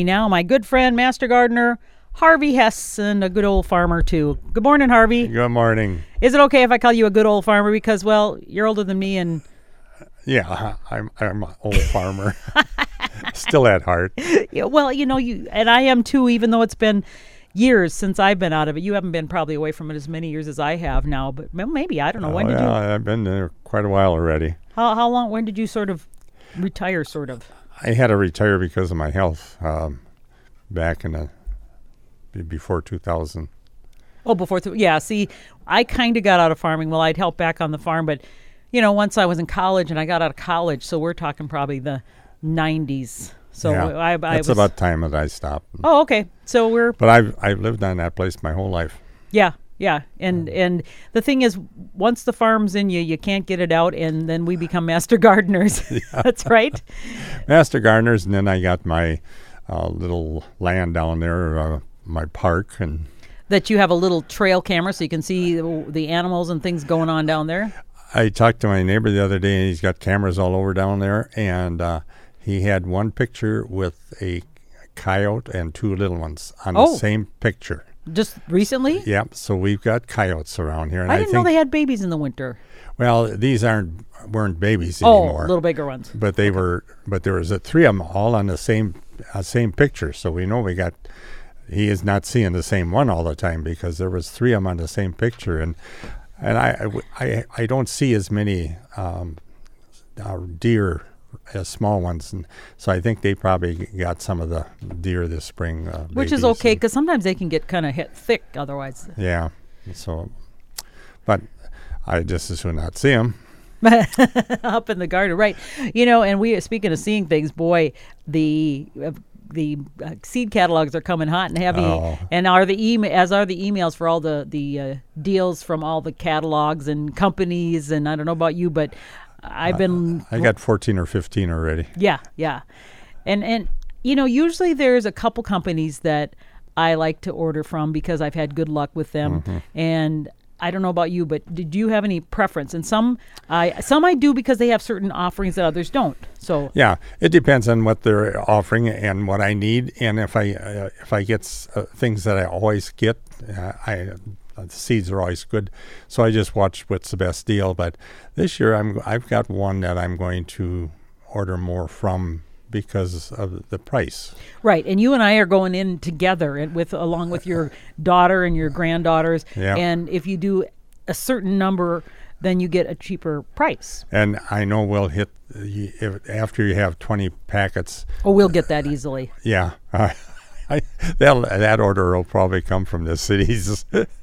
Now, my good friend, Master Gardener Harvey Hesse, a good old farmer too. Good morning, Harvey. Good morning. Is it okay if I call you a good old farmer because, well, you're older than me and Yeah, I'm I'm an old farmer. Still at heart. yeah, well, you know, you and I am too. Even though it's been years since I've been out of it, you haven't been probably away from it as many years as I have now. But maybe I don't know. When Oh, did you? yeah, I've been there quite a while already. How how long? When did you sort of retire? Sort of. I had to retire because of my health um, back in the before 2000. Oh, before th- yeah. See, I kind of got out of farming. Well, I'd help back on the farm, but you know, once I was in college and I got out of college, so we're talking probably the '90s. So yeah, I, I that's was. about time that I stopped. oh, okay. So we're But I've I've lived on that place my whole life. yeah, yeah. And and the thing is, once the farm's in you, you can't get it out, and then we become master gardeners. That's right. Master gardeners, and then I got my uh, little land down there, uh, my park, and That you have a little trail camera so you can see the, the animals and things going on down there. I talked to my neighbor the other day, and he's got cameras all over down there, and uh, he had one picture with a coyote and two little ones on Oh. the same picture. Just recently. Yep. So we've got coyotes around here, and I I, didn't think know they had babies in the winter. well, these aren't weren't babies Oh, anymore, little bigger ones. but they were. But there was a three of them all on the same uh, same picture, so we know we got. He is not seeing the same one all the time because there was three of them on the same picture, and and I I I don't see as many um, uh, deer as small ones, and so I think they probably got some of the deer this spring. Uh, Which is okay because sometimes they can get kind of hit thick otherwise. yeah. So, but I just as soon not see them. up in the garden, right? You know, and we are speaking of seeing things, boy, the uh, the uh, seed catalogs are coming hot and heavy, Oh. and are the email as are the emails for all the the uh, deals from all the catalogs and companies. And I don't know about you, but I've been I got 14 or 15 already. yeah, yeah. And and you know, usually there's a couple companies that I like to order from because I've had good luck with them. And I don't know about you, but did you have any preference? And some I some I do because they have certain offerings that others don't. So Yeah, it depends on what they're offering and what I need, and if I uh, if I get uh, things that I always get, uh, I uh, the seeds are always good, so I just watch what's the best deal. But this year, I'm I've got one that I'm going to order more from because of the price. right, and you and I are going in together and with along with your daughter and your granddaughters. Yeah. And if you do a certain number, then you get a cheaper price. And I know we'll hit if, after you have 20 packets. Oh, we'll get that easily. Yeah, I, that that order will probably come from the cities.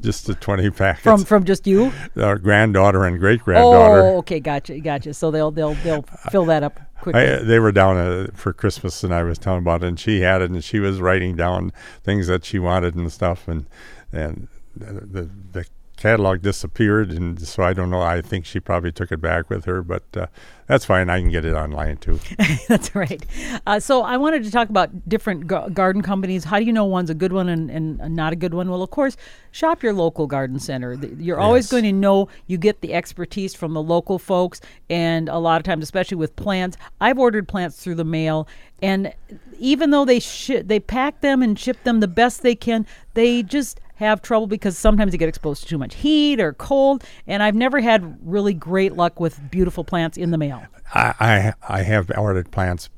Just the 20 packets. From from just you? our granddaughter and great granddaughter. Oh, okay, gotcha, gotcha. So they'll they'll they'll fill that up quickly. I, they were down uh, for Christmas, and I was telling about it, and she had it, and she was writing down things that she wanted and stuff, and and the the, the catalog disappeared, and so I don't know. I think she probably took it back with her, but uh, that's fine. I can get it online too. That's right. Uh, so I wanted to talk about different gar- garden companies. How do you know one's a good one and, and not a good one? Well, of course, shop your local garden center. You're always Yes. going to know you get the expertise from the local folks, and a lot of times, especially with plants, I've ordered plants through the mail, and even though they shi they pack them and ship them the best they can, they just have trouble because sometimes you get exposed to too much heat or cold, and I've never had really great luck with beautiful plants in the mail. I I, I have ordered plants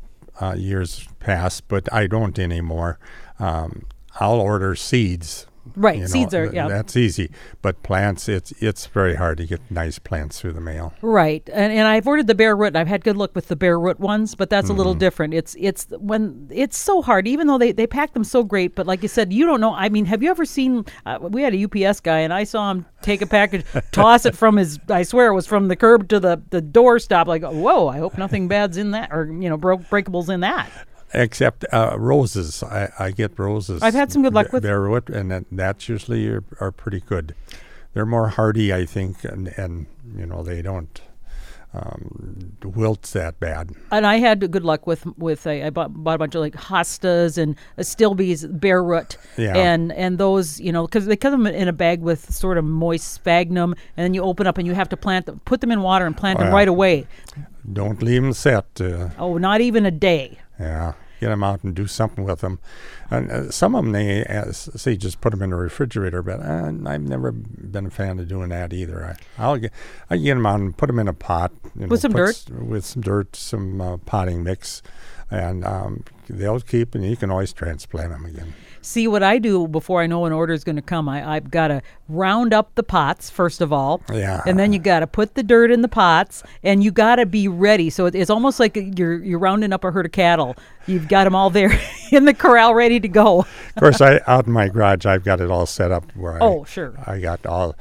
uh, years past, but I don't anymore. Um, I'll order seeds. Right, you know, seeds are- th- yeah. That's easy, but plants, it's it's very hard to get nice plants through the mail. Right, and and I've ordered the bare root. and I've had good luck with the bare root ones, but that's a little Mm-hmm. different. It's it's when it's so hard, even though they they pack them so great. But like you said, you don't know. I mean, have you ever seen? Uh, we had a UPS guy, and I saw him take a package, toss it from his. I swear it was from the curb to the the doorstop. Like, whoa! I hope nothing bad's in that, or you know, broke breakables in that. Except uh, roses, I, I get roses. I've had some good luck with- bare root, and that, that's usually are, are pretty good. They're more hardy, I think, and, and you know they don't um, wilt that bad. and I had good luck with with a, I bought, bought a bunch of like hostas and astilbes, bare root, Yeah. and and those you know because they come in a bag with sort of moist sphagnum, and then you open up and you have to plant them, put them in water and plant Oh, them right away. Don't leave them set. Uh, Oh, not even a day. Yeah, get them out and do something with them. And uh, some of them they uh, say just put them in the refrigerator, but uh, I've never been a fan of doing that either. I, I'll get I get them out and put them in a pot you With some dirt? s- with some dirt, some uh, potting mix, and um, they'll keep, and you can always transplant them again. See what I do before I know an order is going to come. I, I've got to round up the pots first of all, Yeah. and then you got to put the dirt in the pots, and you got to be ready. So it, it's almost like you're you're rounding up a herd of cattle. You've got them all there in the corral, ready to go. Of course, I out in my garage, I've got it all set up where Oh, I, sure. I got all,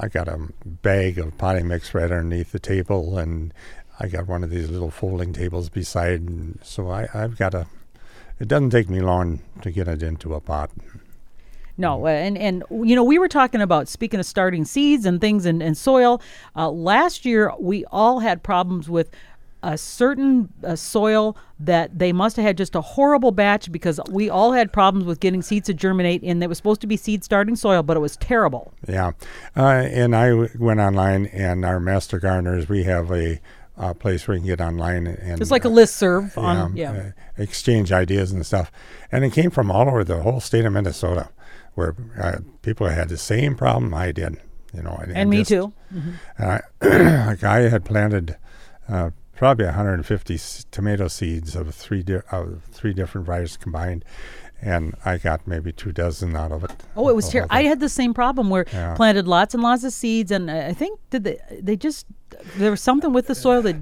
I got a bag of potting mix right underneath the table, and I got one of these little folding tables beside, and so I, I've got a. It doesn't take me long to get it into a pot. No, uh, and and you know we were talking about speaking of starting seeds and things and, and soil. Uh, last year we all had problems with a certain uh, soil that they must have had just a horrible batch because we all had problems with getting seeds to germinate and it was supposed to be seed starting soil, but it was terrible. Yeah, uh, and I w- went online, and our master gardeners, we have a uh, place where you can get online and It's like a list serve on yeah. uh, exchange ideas and stuff. And it came from all over the whole state of Minnesota, where uh, people had the same problem I did. You know, and me just- too. And I, a guy had planted uh, probably 150 s- tomato seeds of three di- of three different varieties combined, and I got maybe two dozen out of it. Oh, it was terrible. I had the same problem where Yeah. planted lots and lots of seeds, and I I think did they they just there was something with the soil that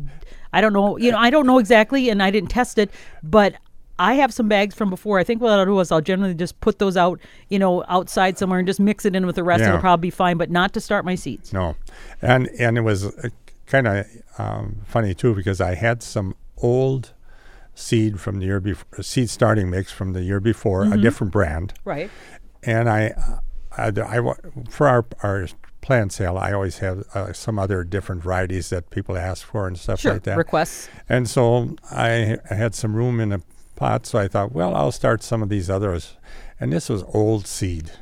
I don't know. You know, I don't know exactly, and I didn't test it, but. I have some bags from before. I think what I'll do is I'll generally just put those out, you know, outside somewhere and just mix it in with the rest. Yeah. It'll probably be fine, but not to start my seeds. No, and and it was uh, kind of um, funny too because I had some old seed from the year before, seed starting mix from the year before, Mm-hmm. a different brand, Right. and I, I, I for our our plant sale, I always have uh, some other different varieties that people ask for and stuff Sure. like that. Requests. And so I, I had some room in a pot, so I thought, well, I'll start some of these others, and this was old seed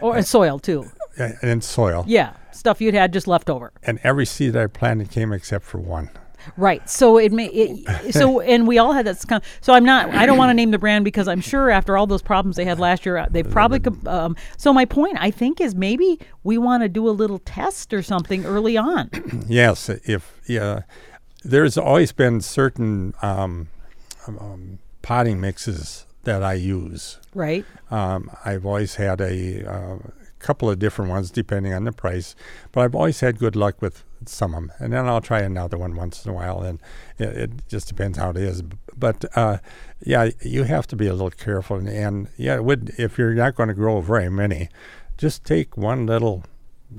Or and soil too. uh, and soil, Yeah. Stuff you'd had just left over. and every seed I planted came except for one. Right. So it may it, so and we all had that kind so I'm not I don't want to name the brand because I'm sure after all those problems they had last year uh, they probably um, so my point I think is maybe we want to do a little test or something early on. Yes, if yeah, there's always been certain um, um, potting mixes that I use. Right? Um, I've always had a uh, couple of different ones depending on the price, but I've always had good luck with some of them. And then I'll try another one once in a while, and it, it just depends how it is. But uh, yeah, you have to be a little careful. And, and yeah, would if you're not going to grow very many, just take one little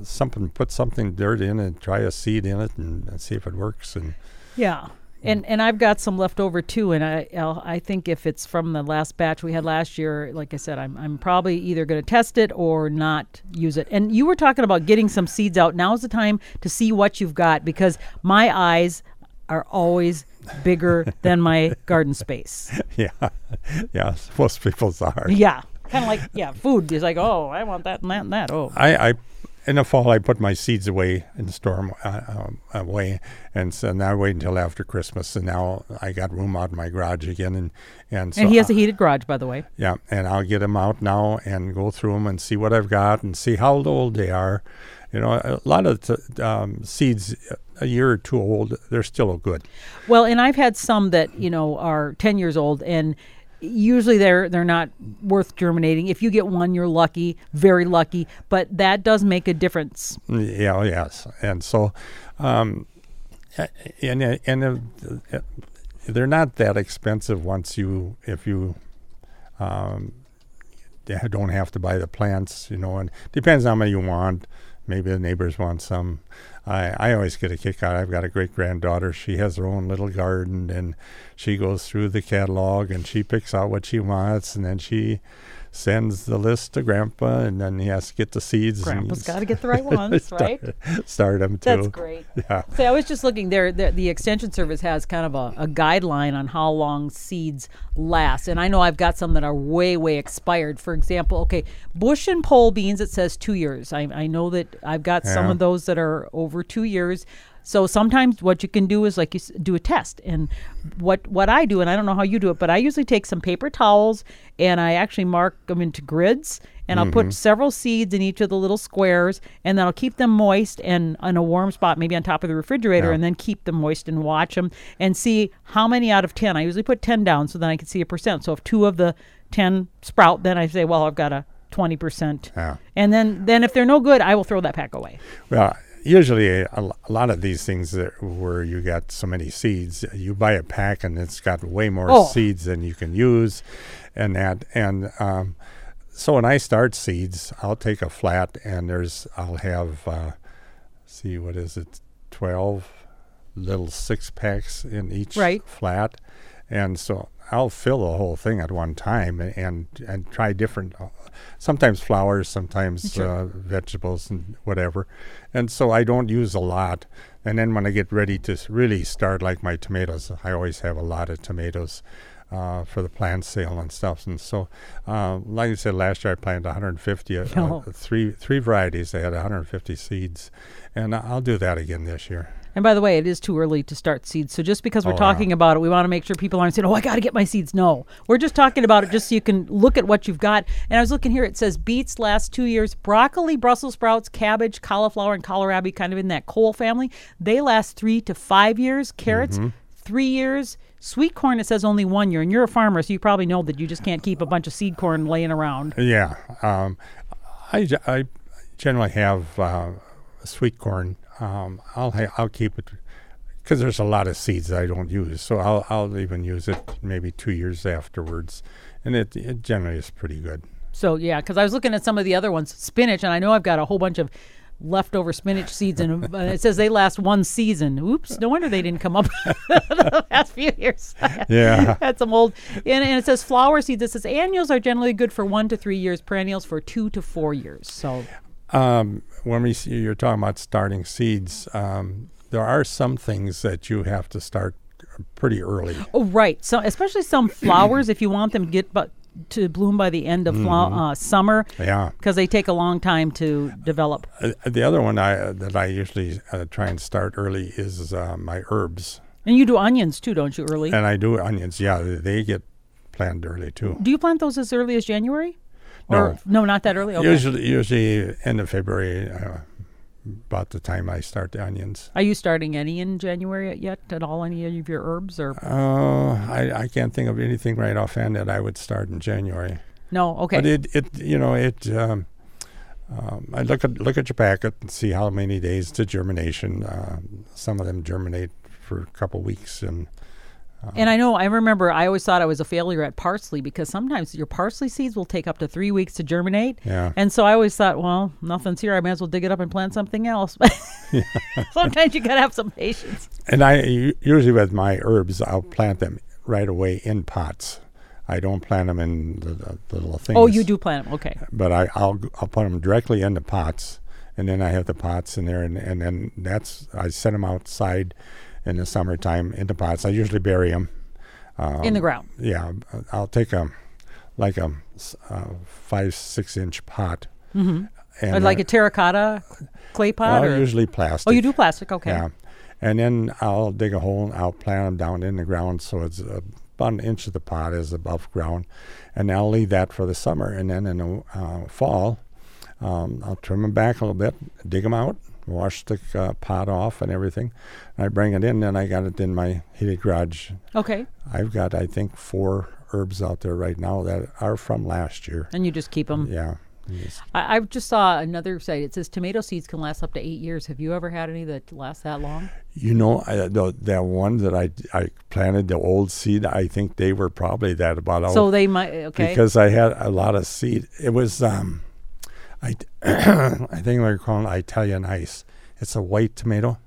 something, put something dirt in, and try a seed in it, and, and see if it works. And Yeah. And and I've got some left over too and I I'll, I think if it's from the last batch we had last year like I said I'm I'm probably either going to test it or not use it. And you were talking about getting some seeds out. Now's the time to see what you've got because my eyes are always bigger than my garden space. yeah, yeah, most people's are. Yeah. Kind of like yeah, food is like, "Oh, I want that and that and that." Oh. I, I in the fall I put my seeds away and store them uh, um, away, and so now I wait until after Christmas, and now I got room out in my garage again, and and so and he has I- a heated garage by the way. yeah, and I'll get them out now and go through them and see what I've got and see how old they are. You know, a lot of t- um, seeds a year or two old, they're still good. Well, and I've had some that you know are ten years old, and usually they're they're not worth germinating. If you get one, you're lucky, very lucky. But that does make a difference. Yeah, yes, and so, um, and and they're not that expensive once you if you um, don't have to buy the plants, you know, and depends how many you want. Maybe the neighbors want some. I, I always get a kick out. I've got a great granddaughter. She has her own little garden, and she goes through the catalog and she picks out what she wants, and then she sends the list to Grandpa, and then he has to get the seeds. Grandpa's got to get the right ones, start, right? Start them too. That's great. Yeah. See, I was just looking there. The, the Extension Service has kind of a, a guideline on how long seeds last. And I know I've got some that are way, way expired. For example, okay, bush and pole beans, it says two years. I, I know that I've got some of those that are over two years. So sometimes what you can do is like you s- do a test, and what what I do, and I don't know how you do it, but I usually take some paper towels and I actually mark them into grids, and I'll put mm-hmm. several seeds in each of the little squares, and then I'll keep them moist and in a warm spot, maybe on top of the refrigerator, and then keep them moist and watch them and see how many out of ten. I usually put ten down, so then I can see a percent. So if two of the ten sprout, then I say, well, I've got a twenty percent. Yeah. And then then if they're no good, I will throw that pack away. Well, usually a, a lot of these things that, where you got so many seeds, you buy a pack and it's got way more Oh. seeds than you can use, and that and um, so when I start seeds, I'll take a flat and there's I'll have uh, see what is it, twelve little six packs in each Right. flat, and so I'll fill the whole thing at one time and and, and try different. Uh, sometimes flowers, sometimes Sure. uh, vegetables and whatever, and so I don't use a lot. And then when I get ready to really start, like my tomatoes, I always have a lot of tomatoes uh, for the plant sale and stuff. And so, uh, like I said, last year I planted 150, uh, Oh. three three varieties. They had 150 seeds, and I'll do that again this year. And by the way, it is too early to start seeds. So just because we're Oh, talking about it, we want to make sure people aren't saying, "Oh, I got to get my seeds." No, we're just talking about it just so you can look at what you've got. And I was looking here; it says beets last two years, broccoli, Brussels sprouts, cabbage, cauliflower, and kohlrabi, kind of in that cole family. They last three to five years. Carrots, three years. Sweet corn, it says only one year. And you're a farmer, so you probably know that you just can't keep a bunch of seed corn laying around. Yeah, um, I, I generally have uh, sweet corn. Um, I'll ha- I'll keep it because there's a lot of seeds I don't use, so I'll I'll even use it maybe two years afterwards, and it it generally is pretty good. So yeah, because I was looking at some of the other ones, spinach, and I know I've got a whole bunch of leftover spinach seeds, and uh, it says they last one season. Oops, no wonder they didn't come up the last few years. Yeah. had some old, and, and it says flower seeds. It says annuals are generally good for one to three years, perennials for two to four years. So Um, when we see you're talking about starting seeds, um, there are some things that you have to start pretty early. Oh, right. So, especially some flowers, if you want them to get but to bloom by the end of flo- uh, summer, Yeah. because they take a long time to develop. Uh, the other one I uh, that I usually uh, try and start early is uh, my herbs, And you do onions too, don't you? Early. and I do onions. Yeah, they get planted early too. do you plant those as early as January? No. Or, no, not that early. Okay. Usually, usually end of February, uh, about the time I start the onions. Are you starting any in January yet at all? Any of your herbs or Uh, I, I can't think of anything right offhand that I would start in January. no? Okay. But it, it you know it. Um, um, I look at look at your packet and see how many days to germination. Uh, some of them germinate for a couple weeks, and and I know I remember I always thought I was a failure at parsley because sometimes your parsley seeds will take up to three weeks to germinate. Yeah. And so I always thought, well, nothing's here. I might as well dig it up and plant something else. sometimes you gotta have some patience. and I usually with my herbs, I'll plant them right away in pots. I don't plant them in the, the, the little things. Oh, you do plant them. Okay. but I, I'll I'll put them directly into pots, and then I have the pots in there, and, and then that's I set them outside in the summertime into pots. I usually bury them. Um, in the ground. Yeah, I'll take a like a, uh, five six inch pot, Mm-hmm. and like uh, a terracotta clay pot? well, or? usually plastic. oh, you do plastic. Okay. Yeah, and then I'll dig a hole and I'll plant them down in the ground so it's uh, about an inch of the pot is above ground, and I'll leave that for the summer. And then in the uh, fall, um, I'll trim them back a little bit, dig them out, wash the uh, pot off and everything. And I bring it in, and I got it in my heated garage. Okay. I've got I think four herbs out there right now that are from last year. And you just keep them. Yeah. Yes. I, I just saw another site. It says tomato seeds can last up to eight years. Have you ever had any that last that long? You know, I, the, that one that I, I planted, the old seed, I think they were probably that about all So they might. Okay. Because I had a lot of seed. It was, um, I, I think they're calling it Italian ice. It's a white tomato.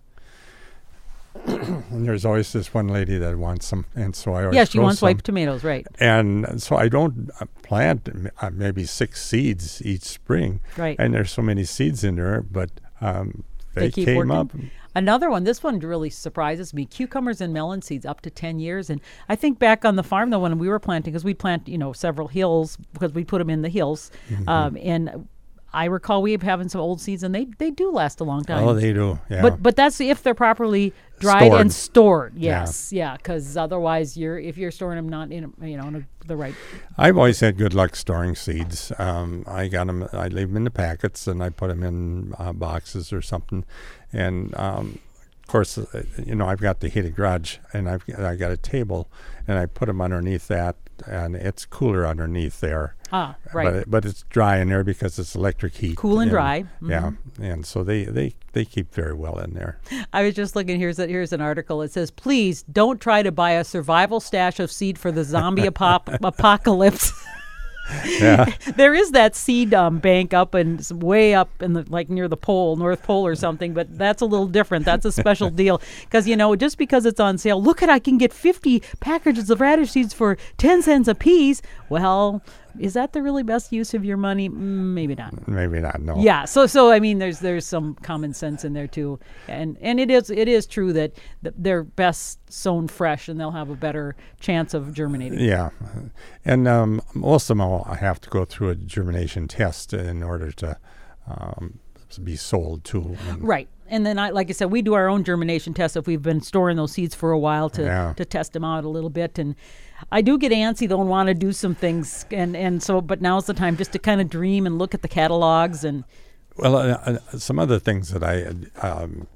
and there's always this one lady that wants some, and so I always yeah, she wants some. white tomatoes, right? And so I don't uh, plant uh, maybe six seeds each spring, Right. and there's so many seeds in there, but um, They they, keep came working? up. Another one. This one really surprises me. Cucumbers and melon seeds up to ten years. And I think back on the farm though, when we were planting, because we'd plant, you know, several hills because we put them in the hills, Mm-hmm. um, and I recall we having some old seeds, and they they do last a long time. Oh, they do. Yeah. But but that's if they're properly dried and stored. Yes, yeah, because otherwise you're if you're storing them not in a, you know in a, the right. I've always had good luck storing seeds. Um, I got them. I leave them in the packets and I put them in uh, boxes or something. And um, of course, uh, you know I've got the heated garage and I've I got a table and I put them underneath that and it's cooler underneath there. Ah, right. But, but it's dry in there because it's electric heat. Cool and dry. Yeah, Mm-hmm. and so they, they, they keep very well in there. I was just looking. Here's a, here's an article. It says, "Please don't try to buy a survival stash of seed for the zombie apop- apocalypse." There is that seed um, bank up and way up in the like near the pole, North Pole or something, but that's a little different. That's a special deal because you know just because it's on sale, look at I can get 50 packages of radish seeds for 10 cents a piece. Well, is that the really best use of your money? Mm, maybe not. maybe not. No. Yeah, so so I mean, there's there's some common sense in there too, and and it is it is true that, they're best sown fresh, and they'll have a better chance of germinating. Yeah, and um, most of them all have to go through a germination test in order to um, be sold to. Right, and then I like I said, we do our own germination tests if we've been storing those seeds for a while to Yeah. to test them out a little bit, and I do get antsy though and want to do some things, and and so but now's the time just to kind of dream and look at the catalogs and Well, uh, uh, some other things that I, um,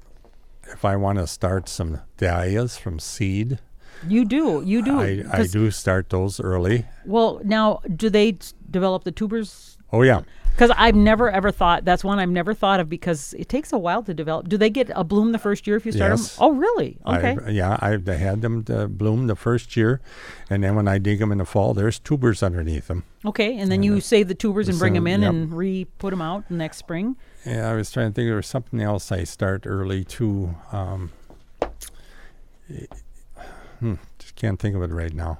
if I want to start some dahlias from seed, you do you do. I, I do start those early. well now do they develop the tubers? Oh yeah, Because I've never ever thought that's one I've never thought of because it takes a while to develop. Do they get a bloom the first year if you start Yes. them? Oh, really? Okay. I, yeah, I had them to bloom the first year, and then when I dig them in the fall, there's tubers underneath them. okay, and then you save the tubers and bring them in yep. and re put them out next spring. Yeah, I was trying to think there was something else I start early too. Um, eh, hmm, just can't think of it right now.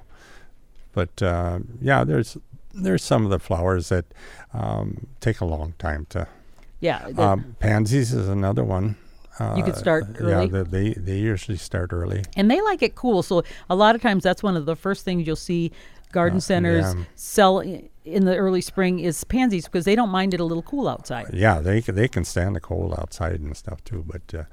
But uh, yeah, there's there's some of the flowers that um, take a long time to. Yeah. Um, pansies is another one. Uh, You could start early? Yeah, they, they they usually start early. and they like it cool. So a lot of times that's one of the first things you'll see garden centers Uh, yeah. sell in the early spring is pansies because they don't mind it a little cool outside. Yeah, they they can stand the cold outside and stuff too. But uh,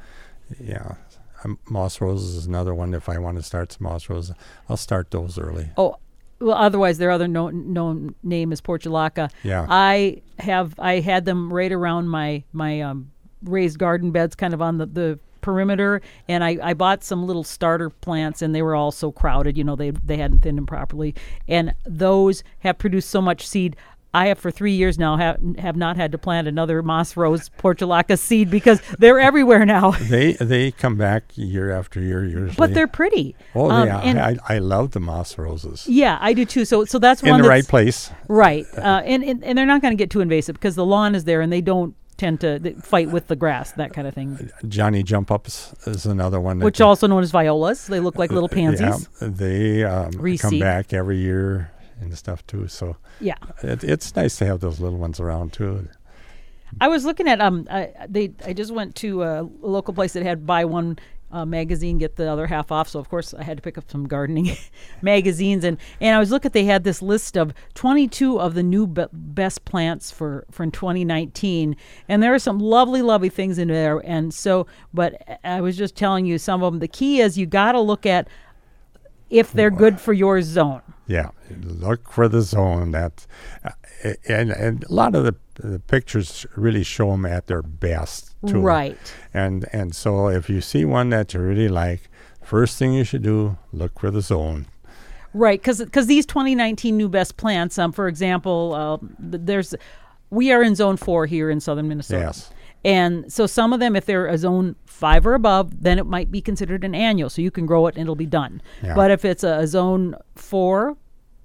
yeah, um, moss roses is another one. If I want to start some moss roses, I'll start those early. Oh, well, otherwise their other known known name is portulaca. Yeah. I have I had them right around my my um, raised garden beds, kind of on the the perimeter, and I, I bought some little starter plants, and they were all so crowded. You know, they they hadn't thinned them properly, and those have produced so much seed. I have for three years now have have not had to plant another moss rose portulaca seed because they're everywhere now. They they come back year after year usually. But they're pretty. oh Um, yeah, and I, I love the moss roses yeah, I do too. So so that's in one the right place. Right, uh, and, and and they're not going to get too invasive because the lawn is there, and they don't tend to fight with the grass, that kind of thing. Johnny jump ups is another one. Which also known as violas. They look like little pansies. Yeah, they um, come back every year and stuff too. So Yeah. it, it's nice to have those little ones around too. I was looking at um, I, they I just went to a local place that had buy one. Uh, magazine get the other half off so of course i had to pick up some gardening magazines and and i was looking they had this list of 22 of the new be- best plants for for 2019 and there are some lovely lovely things in there and so but i was just telling you some of them the key is you got to look at if they're good for your zone Yeah, look for the zone. That uh, and and a lot of the, the pictures really show them at their best too. right And and so if you see one that you really like, first thing you should do look for the zone. Right, because because these 2019 new best plants, um, for example, uh, there's we are in zone four here in southern Minnesota. Yes. And so some of them, if they're a zone five or above, then it might be considered an annual. So you can grow it and it'll be done. Yeah. But if it's a, a zone four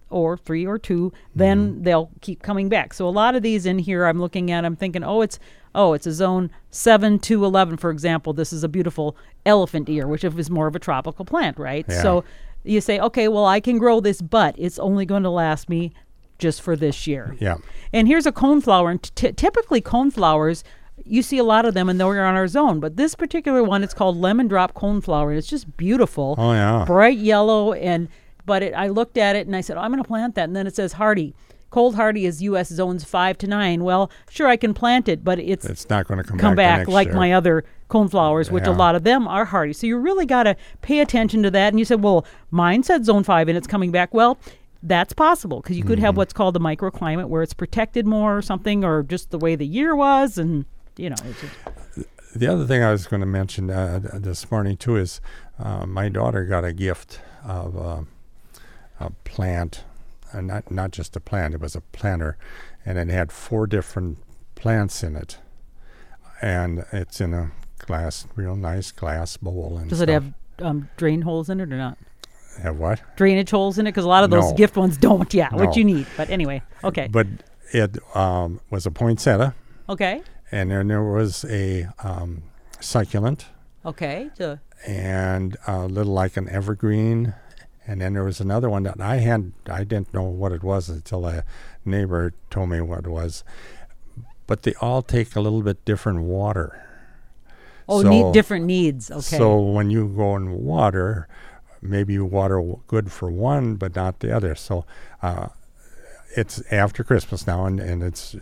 or three or two, then Mm-hmm. they'll keep coming back. So a lot of these in here, I'm looking at, I'm thinking, oh, it's oh, it's a zone seven to eleven, for example. This is a beautiful elephant ear, which is more of a tropical plant, right? Yeah. So you say, okay, well, I can grow this, but it's only going to last me just for this year. Yeah. And here's a coneflower. And t- typically, coneflowers, you see a lot of them, and they're on our zone. But this particular one, it's called lemon drop coneflower, and it's just beautiful, Oh yeah. bright yellow. And but it, I looked at it and I said, oh, I'm going to plant that. And then it says hardy cold hardy is U.S. zones five to nine. Well, sure, I can plant it, but it's It's not going to come, come back, back like year. my other coneflowers, which a lot of them are hardy. So you really got to pay attention to that. And you said, well, mine said zone five and it's coming back. Well, that's possible because you could Mm-hmm. have what's called a microclimate where it's protected more or something, or just the way the year was, and you know. The other thing I was going to mention uh, this morning too is uh, my daughter got a gift of uh, a plant, uh, not not just a plant. It was a planter, and it had four different plants in it, and it's in a glass, real nice glass bowl. And does it have um, drain holes in it or not? have what? Drainage holes in it because a lot of those No. gift ones don't. Yeah, what you need. But anyway, okay, But it um, was a poinsettia, okay, and then there was a um, succulent. okay. So, and a little like an evergreen. And then there was another one that I had I didn't know what it was until a neighbor told me what it was. But they all take a little bit different water. oh, So- need different needs. Okay. So when you go and water, maybe you water w- good for one, but not the other. So uh, it's after Christmas now, and, and it's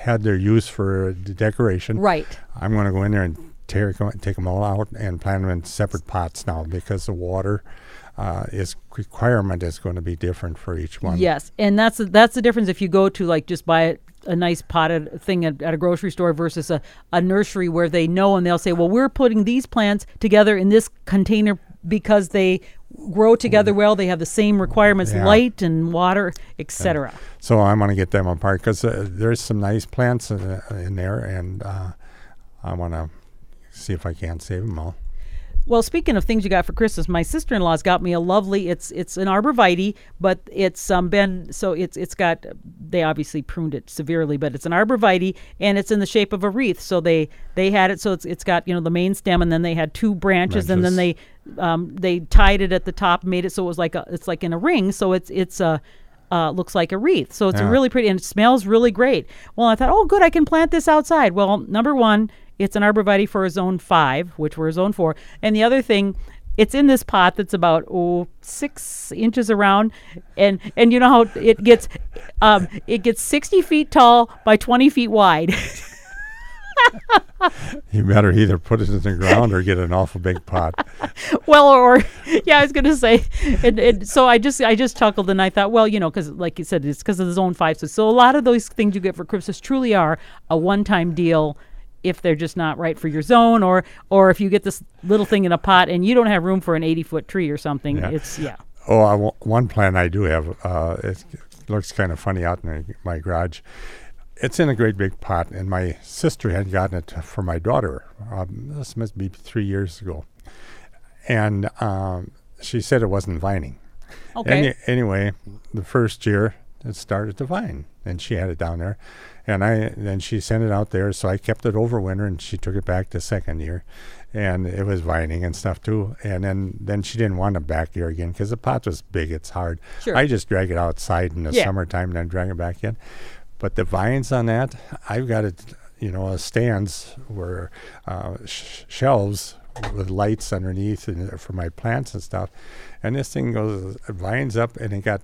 had their use for the decoration. right. I'm going to go in there and tear, take them all out and plant them in separate pots now because the water uh, is requirement is going to be different for each one. Yes, and that's that's the difference if you go to like just buy a, a nice potted thing at, at a grocery store versus a, a nursery where they know and they'll say, well, we're putting these plants together in this container because they grow together well. They have the same requirements, Yeah. light and water, etc. So I'm going to get them apart because uh, there's some nice plants uh, in there, and uh, I want to see if I can save them all. Well, speaking of things you got for Christmas, my sister-in-law's got me a lovely. It's it's an arborvitae, but it's um been so it's it's got they obviously pruned it severely, but it's an arborvitae and it's in the shape of a wreath. So they they had it so it's it's got you know the main stem and then they had two branches, and then they um they tied it at the top, made it so it was like a it's like in a ring. So it's it's a uh, looks like a wreath. So it's Yeah. really pretty and it smells really great. Well, I thought, oh, good, I can plant this outside. Well, number one, it's an arborvitae for a zone five, which we're a zone four. And the other thing, it's in this pot that's about oh six inches around, and and you know how it gets, um, it gets sixty feet tall by twenty feet wide. You better either put it in the ground or get an awful big pot. well, or yeah, I was gonna say, and, and so I just I just chuckled and I thought, well, you know, because like you said, it's because of the zone five. So, so a lot of those things you get for Christmas truly are a one-time deal. If they're just not right for your zone, or or if you get this little thing in a pot and you don't have room for an eighty-foot tree or something, Yeah. it's yeah. Oh, I wa- one plant I do have. Uh, it looks kind of funny out in my garage. It's in a great big pot, and my sister had gotten it for my daughter. Um, this must be three years ago, and um, she said it wasn't vining. Okay. Any, anyway, the first year it started to vine, and she had it down there, and I then she sent it out there, so I kept it over winter, and she took it back the second year, and it was vining and stuff too. And then then she didn't want it back here again because the pot was big. It's hard. Sure. I just drag it outside in the Yeah. summertime, and then drag it back in. But the vines on that, I've got it, you know, uh, stands where uh, sh- shelves with lights underneath and for my plants and stuff. And this thing goes vines up, and it got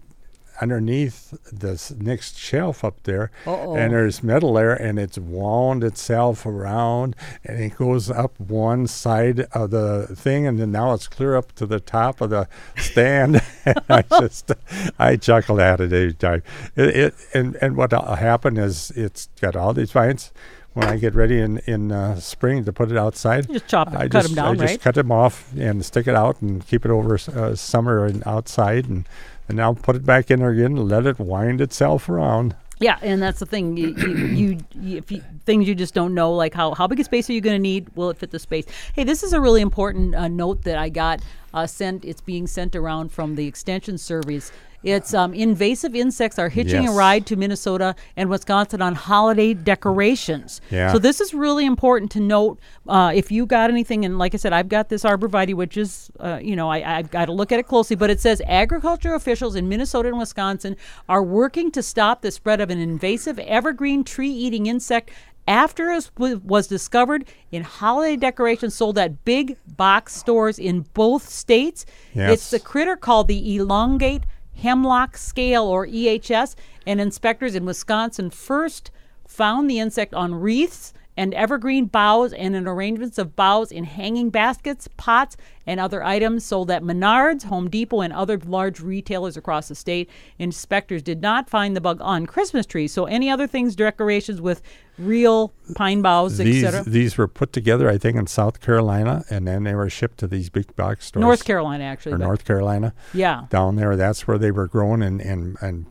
underneath this next shelf up there, Uh-oh. and there's metal there, and it's wound itself around, and it goes up one side of the thing, and then now it's clear up to the top of the stand. and I just, I chuckled at it every time. It, it and and what will happen is it's got all these vines. When I get ready in in uh, spring to put it outside, You just chop it, I cut just, them down, I just cut them off and stick it out and keep it over uh, summer and outside and and now put it back in there again and let it wind itself around. Yeah, and that's the thing. You, you, you, if you, things you just don't know, like how how big a space are you going to need? Will it fit the space? Hey, this is a really important uh, note that I got uh, sent. It's being sent around from the Extension Service. It's um, invasive insects are hitching a ride to Minnesota and Wisconsin on holiday decorations. Yeah. So this is really important to note. Uh, if you got anything, and like I said, I've got this arborvitae, which is, uh, you know, I, I've got to look at it closely. But it says agriculture officials in Minnesota and Wisconsin are working to stop the spread of an invasive evergreen tree-eating insect. After it was- discovered in holiday decorations sold at big box stores in both states, it's Yes. the critter called the elongate hemlock scale or EHS, and inspectors in Wisconsin first found the insect on wreaths and evergreen boughs and in arrangements of boughs in hanging baskets, pots, and other items sold at Menards, Home Depot, and other large retailers across the state. Inspectors did not find the bug on Christmas trees. So any other things, decorations with real pine boughs, etc. these were put together, I think, in South Carolina, and then they were shipped to these big box stores. North Carolina, actually. or North Carolina. Yeah. down there. That's where they were grown and and and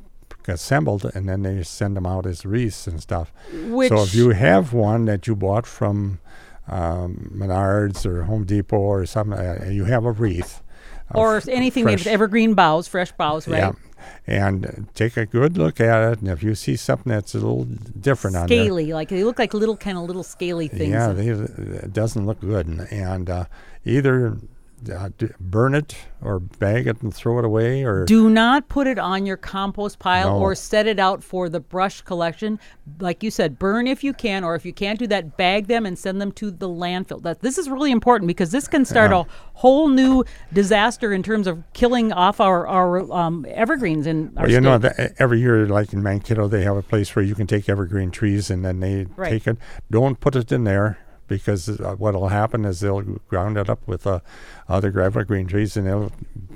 assembled, and then they send them out as wreaths and stuff. Which, so if you have one that you bought from um, Menards or Home Depot or something, uh, you have a wreath. or f- anything made with evergreen boughs, fresh boughs, right? Yeah. And uh, take a good look at it, and if you see something that's a little different on there, Scaly, like they look like little kind of little scaly things. yeah, they, it doesn't look good, and, and uh, either uh, burn it or bag it and throw it away, or Do not put it on your compost pile No. or set it out for the brush collection. Like you said, burn if you can, or if you can't do that, bag them and send them to the landfill. That this is really important because this can start Yeah. a whole new disaster in terms of killing off our our um, evergreens in our Well, you know, that every year, like in Mankato, they have a place where you can take evergreen trees and then they Right. take it. Don't put it in there because uh, what will happen is they'll ground it up with uh, other evergreen trees and it'll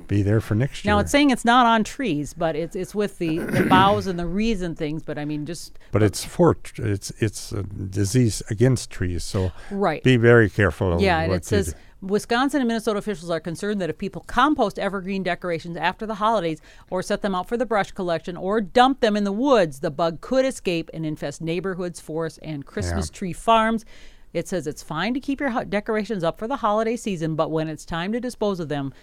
be there for next year. Now it's saying it's not on trees, but it's it's with the, the boughs and the reeds and things. But I mean, just but it's for it's it's a disease against trees, so right. be very careful. Yeah, and it says do. Wisconsin and Minnesota officials are concerned that if people compost evergreen decorations after the holidays or set them out for the brush collection or dump them in the woods, the bug could escape and infest neighborhoods, forests, and Christmas Yeah. tree farms. It says it's fine to keep your ho- decorations up for the holiday season, but when it's time to dispose of them,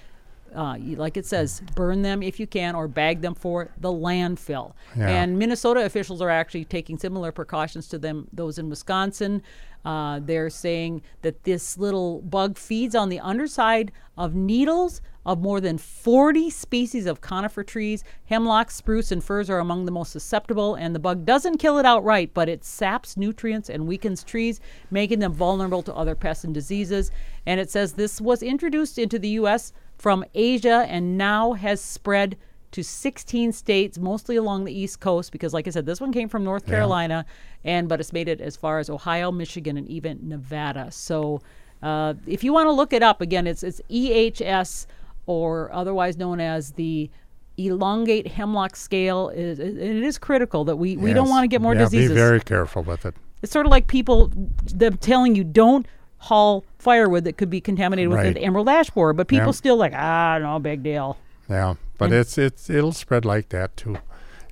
uh, like it says, burn them if you can or bag them for the landfill. Yeah. And Minnesota officials are actually taking similar precautions to them those in Wisconsin. Uh, they're saying that this little bug feeds on the underside of needles of more than 40 species of conifer trees. Hemlock, spruce, and firs are among the most susceptible, and the bug doesn't kill it outright, but it saps nutrients and weakens trees, making them vulnerable to other pests and diseases. And it says this was introduced into the U.S. from Asia and now has spread to 16 states, mostly along the East Coast, because, like I said, this one came from North Carolina, and but it's made it as far as Ohio, Michigan, and even Nevada. So, uh, if you want to look it up again, it's it's EHS, or otherwise known as the elongate hemlock scale. Is it it is critical that we, we don't want to get more yeah, diseases. Be very careful with it. It's sort of like people them telling you don't haul firewood that could be contaminated with Right. an emerald ash borer, but people Yeah. still like ah no big deal. Yeah, but And- it's it's it'll spread like that too,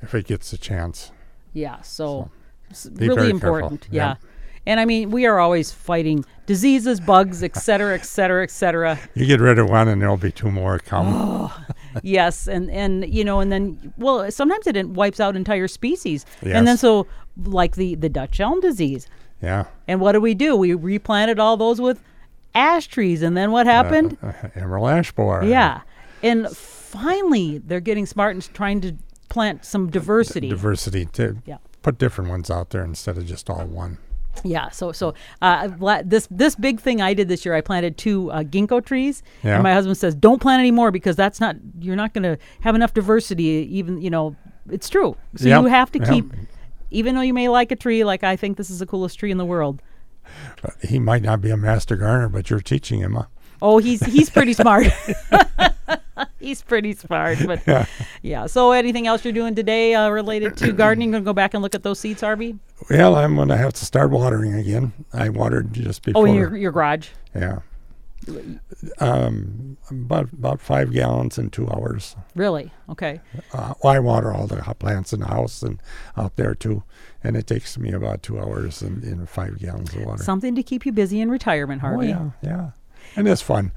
if it gets a chance. Yeah, so, s be really important. careful. Yeah. Yeah. And I mean, we are always fighting diseases, bugs, et cetera, et cetera, et cetera. You get rid of one, and there'll be two more come. yes, and and you know, and then well, sometimes it wipes out entire species, yes. and then so like the the Dutch elm disease. yeah. And what do we do? We replanted all those with ash trees, and then what happened? Uh, emerald ash borer. yeah, and finally they're getting smart and trying to plant some diversity. Diversity to Yeah. put different ones out there instead of just all one. Yeah, so so uh, this this big thing I did this year, I planted two uh, ginkgo trees, Yeah. and my husband says, "Don't plant any more because that's not you're not going to have enough diversity. Even you know, it's true. So Yep, you have to yep. keep, even though you may like a tree, like I think this is the coolest tree in the world. Uh, he might not be a master gardener, but you're teaching him. Huh? Oh, he's he's pretty smart. he's pretty smart, but Yeah. yeah. So anything else you're doing today uh, related to gardening? Gonna go back and look at those seeds, Harvey? Well, I'm going to have to start watering again. I watered just before. Oh, in your your garage. Yeah. Um, about about five gallons in two hours. Really? Okay. Uh, well, I water all the plants in the house and out there too, and it takes me about two hours in, in five gallons of water. Something to keep you busy in retirement, Harvey. oh yeah, yeah, and it's fun.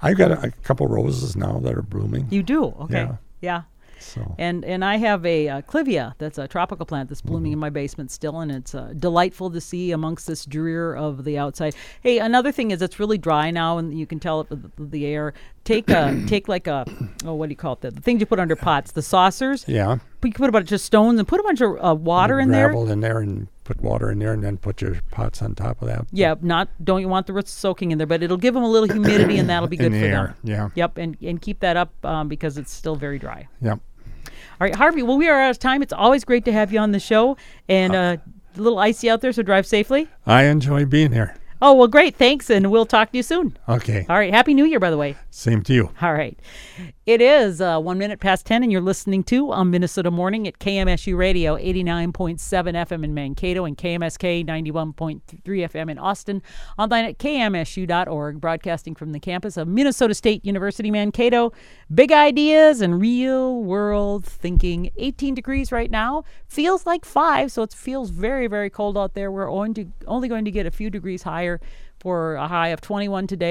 I've got a, a couple roses now that are blooming. You do? Okay. Yeah. Yeah. So And and I have a uh, clivia that's a tropical plant that's blooming Mm-hmm. in my basement still, and it's uh, delightful to see amongst this drear of the outside. Hey, another thing is it's really dry now, and you can tell it with the, air. Take a take like a oh what do you call it? The, the things you put under pots, the saucers. yeah, But you can put a bunch of stones and put a bunch of uh, water in there. gravel in there and put water in there, and then put your pots on top of that. Yeah, not don't you want the roots soaking in there, but it'll give them a little humidity, and that'll be good in the for air. them. Yeah, Yep, and and keep that up um, because it's still very dry. yep. All right, Harvey. Well, we are out of time. It's always great to have you on the show, and uh, a little icy out there, so drive safely. I enjoy being here. Oh well, great. Thanks, and we'll talk to you soon. Okay. All right. Happy New Year, by the way. Same to you. All right. It is uh, one minute past 10, and you're listening to on Minnesota Morning at KMSU Radio 89.7 FM in Mankato and KMSK 91.3 FM in Austin. Online at kmsu.org, broadcasting from the campus of Minnesota State University, Mankato. Big ideas and real world thinking. 18 degrees right now. Feels like five, so it feels very, very cold out there. We're only, to, only going to get a few degrees for a high of 21 today.